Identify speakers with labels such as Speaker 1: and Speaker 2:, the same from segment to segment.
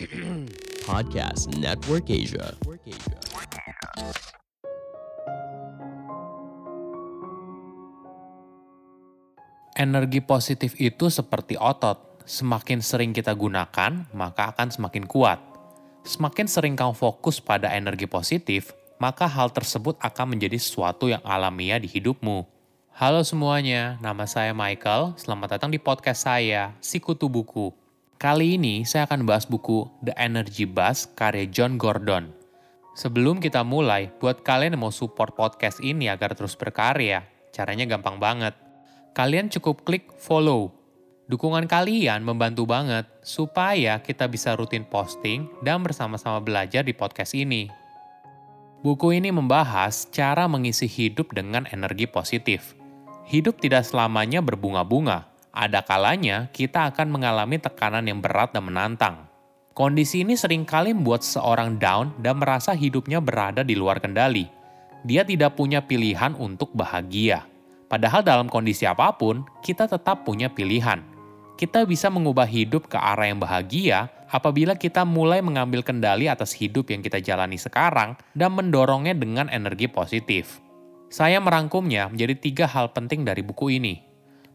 Speaker 1: Podcast Network Asia.
Speaker 2: Energi positif itu seperti otot. Semakin sering kita gunakan, maka akan semakin kuat. Semakin sering kamu fokus pada energi positif, maka hal tersebut akan menjadi sesuatu yang alamiah di hidupmu. Halo semuanya, nama saya Michael. Selamat datang di podcast saya, Sikutu Buku. Kali ini saya akan bahas buku The Energy Bus karya John Gordon. Sebelum kita mulai, buat kalian yang mau support podcast ini agar terus berkarya, caranya gampang banget. Kalian cukup klik follow. Dukungan kalian membantu banget supaya kita bisa rutin posting dan bersama-sama belajar di podcast ini. Buku ini membahas cara mengisi hidup dengan energi positif. Hidup tidak selamanya berbunga-bunga. Ada kalanya kita akan mengalami tekanan yang berat dan menantang. Kondisi ini sering kali membuat seorang down dan merasa hidupnya berada di luar kendali. Dia tidak punya pilihan untuk bahagia. Padahal dalam kondisi apa pun, kita tetap punya pilihan. Kita bisa mengubah hidup ke arah yang bahagia apabila kita mulai mengambil kendali atas hidup yang kita jalani sekarang dan mendorongnya dengan energi positif. Saya merangkumnya menjadi tiga hal penting dari buku ini.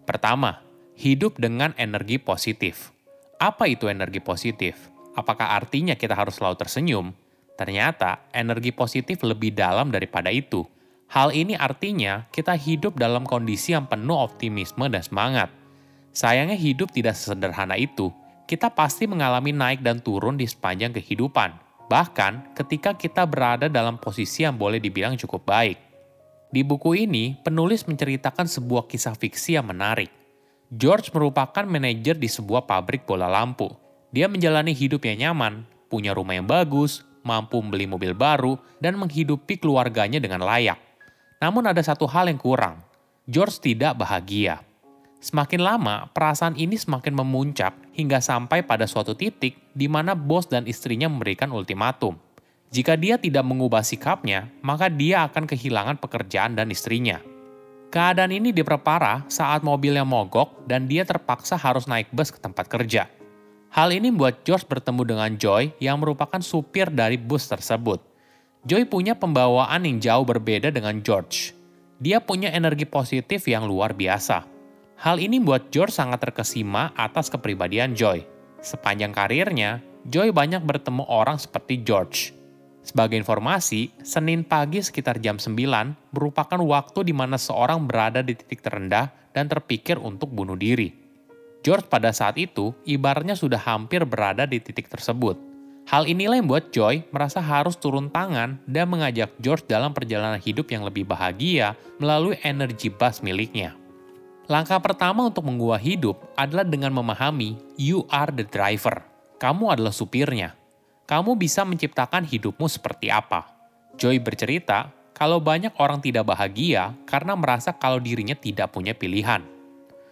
Speaker 2: Pertama, hidup dengan energi positif. Apa itu energi positif? Apakah artinya kita harus selalu tersenyum? Ternyata, energi positif lebih dalam daripada itu. Hal ini artinya kita hidup dalam kondisi yang penuh optimisme dan semangat. Sayangnya hidup tidak sesederhana itu. Kita pasti mengalami naik dan turun di sepanjang kehidupan. Bahkan ketika kita berada dalam posisi yang boleh dibilang cukup baik. Di buku ini, penulis menceritakan sebuah kisah fiksi yang menarik. George merupakan manajer di sebuah pabrik bola lampu. Dia menjalani hidup yang nyaman, punya rumah yang bagus, mampu membeli mobil baru, dan menghidupi keluarganya dengan layak. Namun ada satu hal yang kurang. George tidak bahagia. Semakin lama, perasaan ini semakin memuncak hingga sampai pada suatu titik di mana bos dan istrinya memberikan ultimatum. Jika dia tidak mengubah sikapnya, maka dia akan kehilangan pekerjaan dan istrinya. Keadaan ini diperparah saat mobilnya mogok dan dia terpaksa harus naik bus ke tempat kerja. Hal ini membuat George bertemu dengan Joy yang merupakan supir dari bus tersebut. Joy punya pembawaan yang jauh berbeda dengan George. Dia punya energi positif yang luar biasa Hal ini membuat George sangat terkesima atas kepribadian Joy. Sepanjang karirnya, Joy banyak bertemu orang seperti George. Sebagai informasi, Senin pagi sekitar jam 9 merupakan waktu di mana seorang berada di titik terendah dan terpikir untuk bunuh diri. George pada saat itu ibaratnya sudah hampir berada di titik tersebut. Hal inilah yang membuat Joy merasa harus turun tangan dan mengajak George dalam perjalanan hidup yang lebih bahagia melalui energi bus miliknya. Langkah pertama untuk mengubah hidup adalah dengan memahami you are the driver. Kamu adalah supirnya. Kamu bisa menciptakan hidupmu seperti apa. Joy bercerita kalau banyak orang tidak bahagia karena merasa kalau dirinya tidak punya pilihan.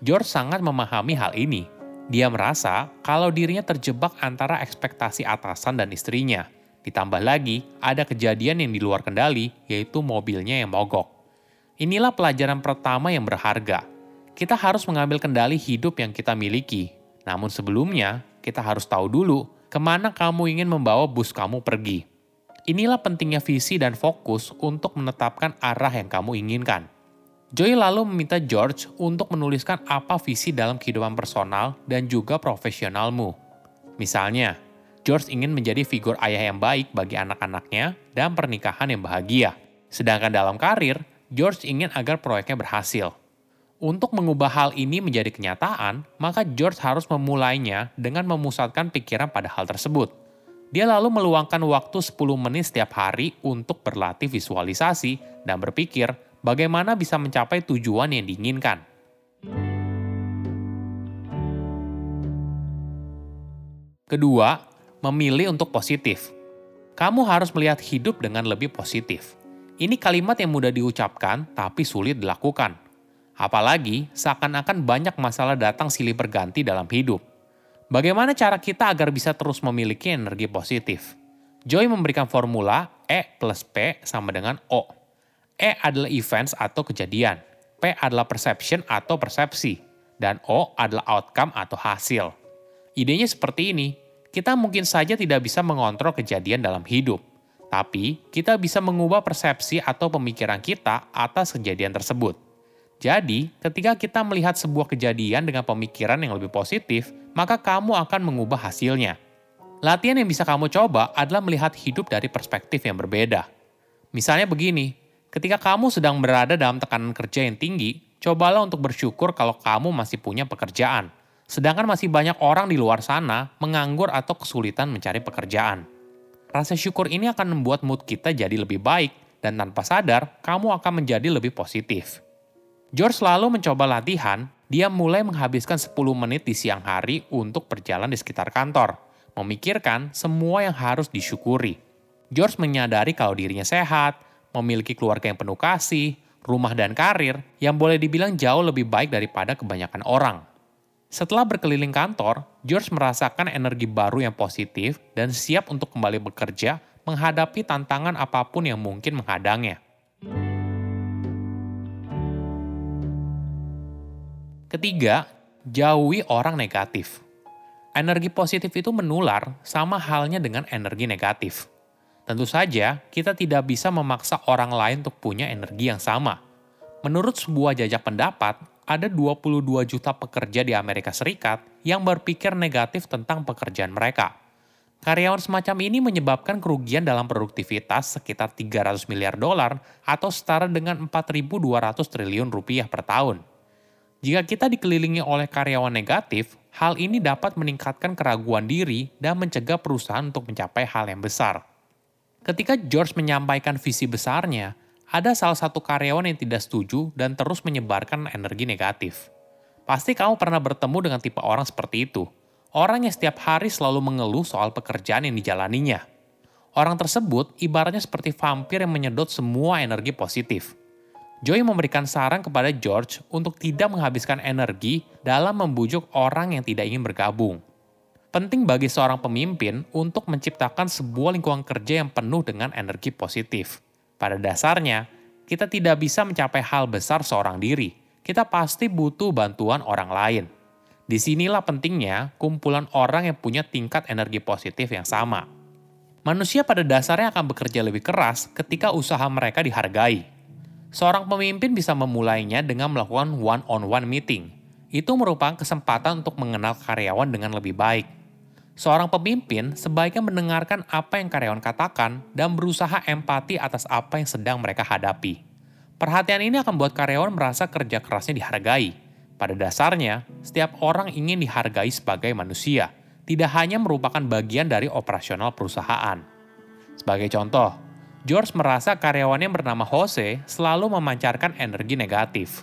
Speaker 2: George sangat memahami hal ini. Dia merasa kalau dirinya terjebak antara ekspektasi atasan dan istrinya. Ditambah lagi, ada kejadian yang di luar kendali, yaitu mobilnya yang mogok. Inilah pelajaran pertama yang berharga, kita harus mengambil kendali hidup yang kita miliki. Namun sebelumnya, kita harus tahu dulu ke mana kamu ingin membawa bus kamu pergi. Inilah pentingnya visi dan fokus untuk menetapkan arah yang kamu inginkan. Joy lalu meminta George untuk menuliskan apa visi dalam kehidupan personal dan juga profesionalmu. Misalnya, George ingin menjadi figur ayah yang baik bagi anak-anaknya dan pernikahan yang bahagia. Sedangkan dalam karir, George ingin agar proyeknya berhasil. Untuk mengubah hal ini menjadi kenyataan, maka George harus memulainya dengan memusatkan pikiran pada hal tersebut. Dia lalu meluangkan waktu 10 menit setiap hari untuk berlatih visualisasi dan berpikir bagaimana bisa mencapai tujuan yang diinginkan. Kedua, memilih untuk positif. Kamu harus melihat hidup dengan lebih positif. Ini kalimat yang mudah diucapkan tapi sulit dilakukan Apalagi seakan-akan banyak masalah datang silih berganti dalam hidup. Bagaimana cara kita agar bisa terus memiliki energi positif? Joy memberikan formula E plus P sama dengan O. E adalah events atau kejadian, P adalah perception atau persepsi, dan O adalah outcome atau hasil. Idenya seperti ini, kita mungkin saja tidak bisa mengontrol kejadian dalam hidup, tapi kita bisa mengubah persepsi atau pemikiran kita atas kejadian tersebut. Jadi, ketika kita melihat sebuah kejadian dengan pemikiran yang lebih positif, maka kamu akan mengubah hasilnya. Latihan yang bisa kamu coba adalah melihat hidup dari perspektif yang berbeda. Misalnya begini, ketika kamu sedang berada dalam tekanan kerja yang tinggi, cobalah untuk bersyukur kalau kamu masih punya pekerjaan Sedangkan masih banyak orang di luar sana menganggur atau kesulitan mencari pekerjaan. Rasa syukur ini akan membuat mood kita jadi lebih baik dan tanpa sadar kamu akan menjadi lebih positif. George selalu mencoba latihan, dia mulai menghabiskan 10 menit di siang hari untuk berjalan di sekitar kantor, memikirkan semua yang harus disyukuri. George menyadari kalau dirinya sehat, memiliki keluarga yang penuh kasih, rumah dan karir yang boleh dibilang jauh lebih baik daripada kebanyakan orang. Setelah berkeliling kantor, George merasakan energi baru yang positif dan siap untuk kembali bekerja menghadapi tantangan apa pun yang mungkin menghadangnya. Ketiga, jauhi orang negatif. Energi positif itu menular sama halnya dengan energi negatif. Tentu saja, kita tidak bisa memaksa orang lain untuk punya energi yang sama. Menurut sebuah jajak pendapat, ada 22 juta pekerja di Amerika Serikat yang berpikir negatif tentang pekerjaan mereka. Karyawan semacam ini menyebabkan kerugian dalam produktivitas sekitar 300 miliar dolar atau setara dengan 4.200 triliun rupiah per tahun. Jika kita dikelilingi oleh karyawan negatif, hal ini dapat meningkatkan keraguan diri dan mencegah perusahaan untuk mencapai hal yang besar. Ketika George menyampaikan visi besarnya, ada salah satu karyawan yang tidak setuju dan terus menyebarkan energi negatif. Pasti kamu pernah bertemu dengan tipe orang seperti itu. Orang yang setiap hari selalu mengeluh soal pekerjaan yang dijalaninya. Orang tersebut ibaratnya seperti vampir yang menyedot semua energi positif. Joy memberikan saran kepada George untuk tidak menghabiskan energi dalam membujuk orang yang tidak ingin bergabung. Penting bagi seorang pemimpin untuk menciptakan sebuah lingkungan kerja yang penuh dengan energi positif pada dasarnya, kita tidak bisa mencapai hal besar seorang diri. Kita pasti butuh bantuan orang lain. Di sinilah pentingnya kumpulan orang yang punya tingkat energi positif yang sama. Manusia pada dasarnya akan bekerja lebih keras ketika usaha mereka dihargai. Seorang pemimpin bisa memulainya dengan melakukan one-on-one meeting. Itu merupakan kesempatan untuk mengenal karyawan dengan lebih baik Seorang pemimpin sebaiknya mendengarkan apa yang karyawan katakan dan berusaha empati atas apa yang sedang mereka hadapi. Perhatian ini akan membuat karyawan merasa kerja kerasnya dihargai. Pada dasarnya, setiap orang ingin dihargai sebagai manusia, tidak hanya merupakan bagian dari operasional perusahaan. Sebagai contoh, George merasa karyawannya bernama Jose selalu memancarkan energi negatif.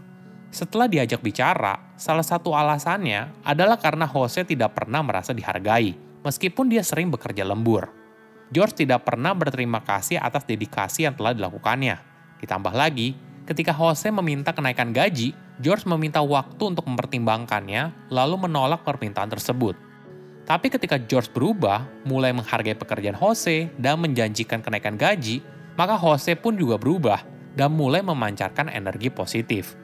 Speaker 2: Setelah diajak bicara, salah satu alasannya adalah karena Jose tidak pernah merasa dihargai meskipun dia sering bekerja lembur. George tidak pernah berterima kasih atas dedikasi yang telah dilakukannya. Ditambah lagi, ketika Jose meminta kenaikan gaji, George meminta waktu untuk mempertimbangkannya, lalu menolak permintaan tersebut. Tapi ketika George berubah, mulai menghargai pekerjaan Jose dan menjanjikan kenaikan gaji, maka Jose pun juga berubah dan mulai memancarkan energi positif.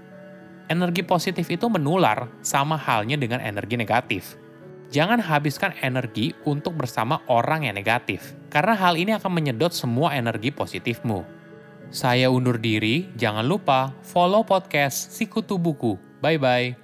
Speaker 2: Energi positif itu menular sama halnya dengan energi negatif. Jangan habiskan energi untuk bersama orang yang negatif, karena hal ini akan menyedot semua energi positifmu. Saya undur diri, jangan lupa follow podcast Sikutu Buku. Bye-bye.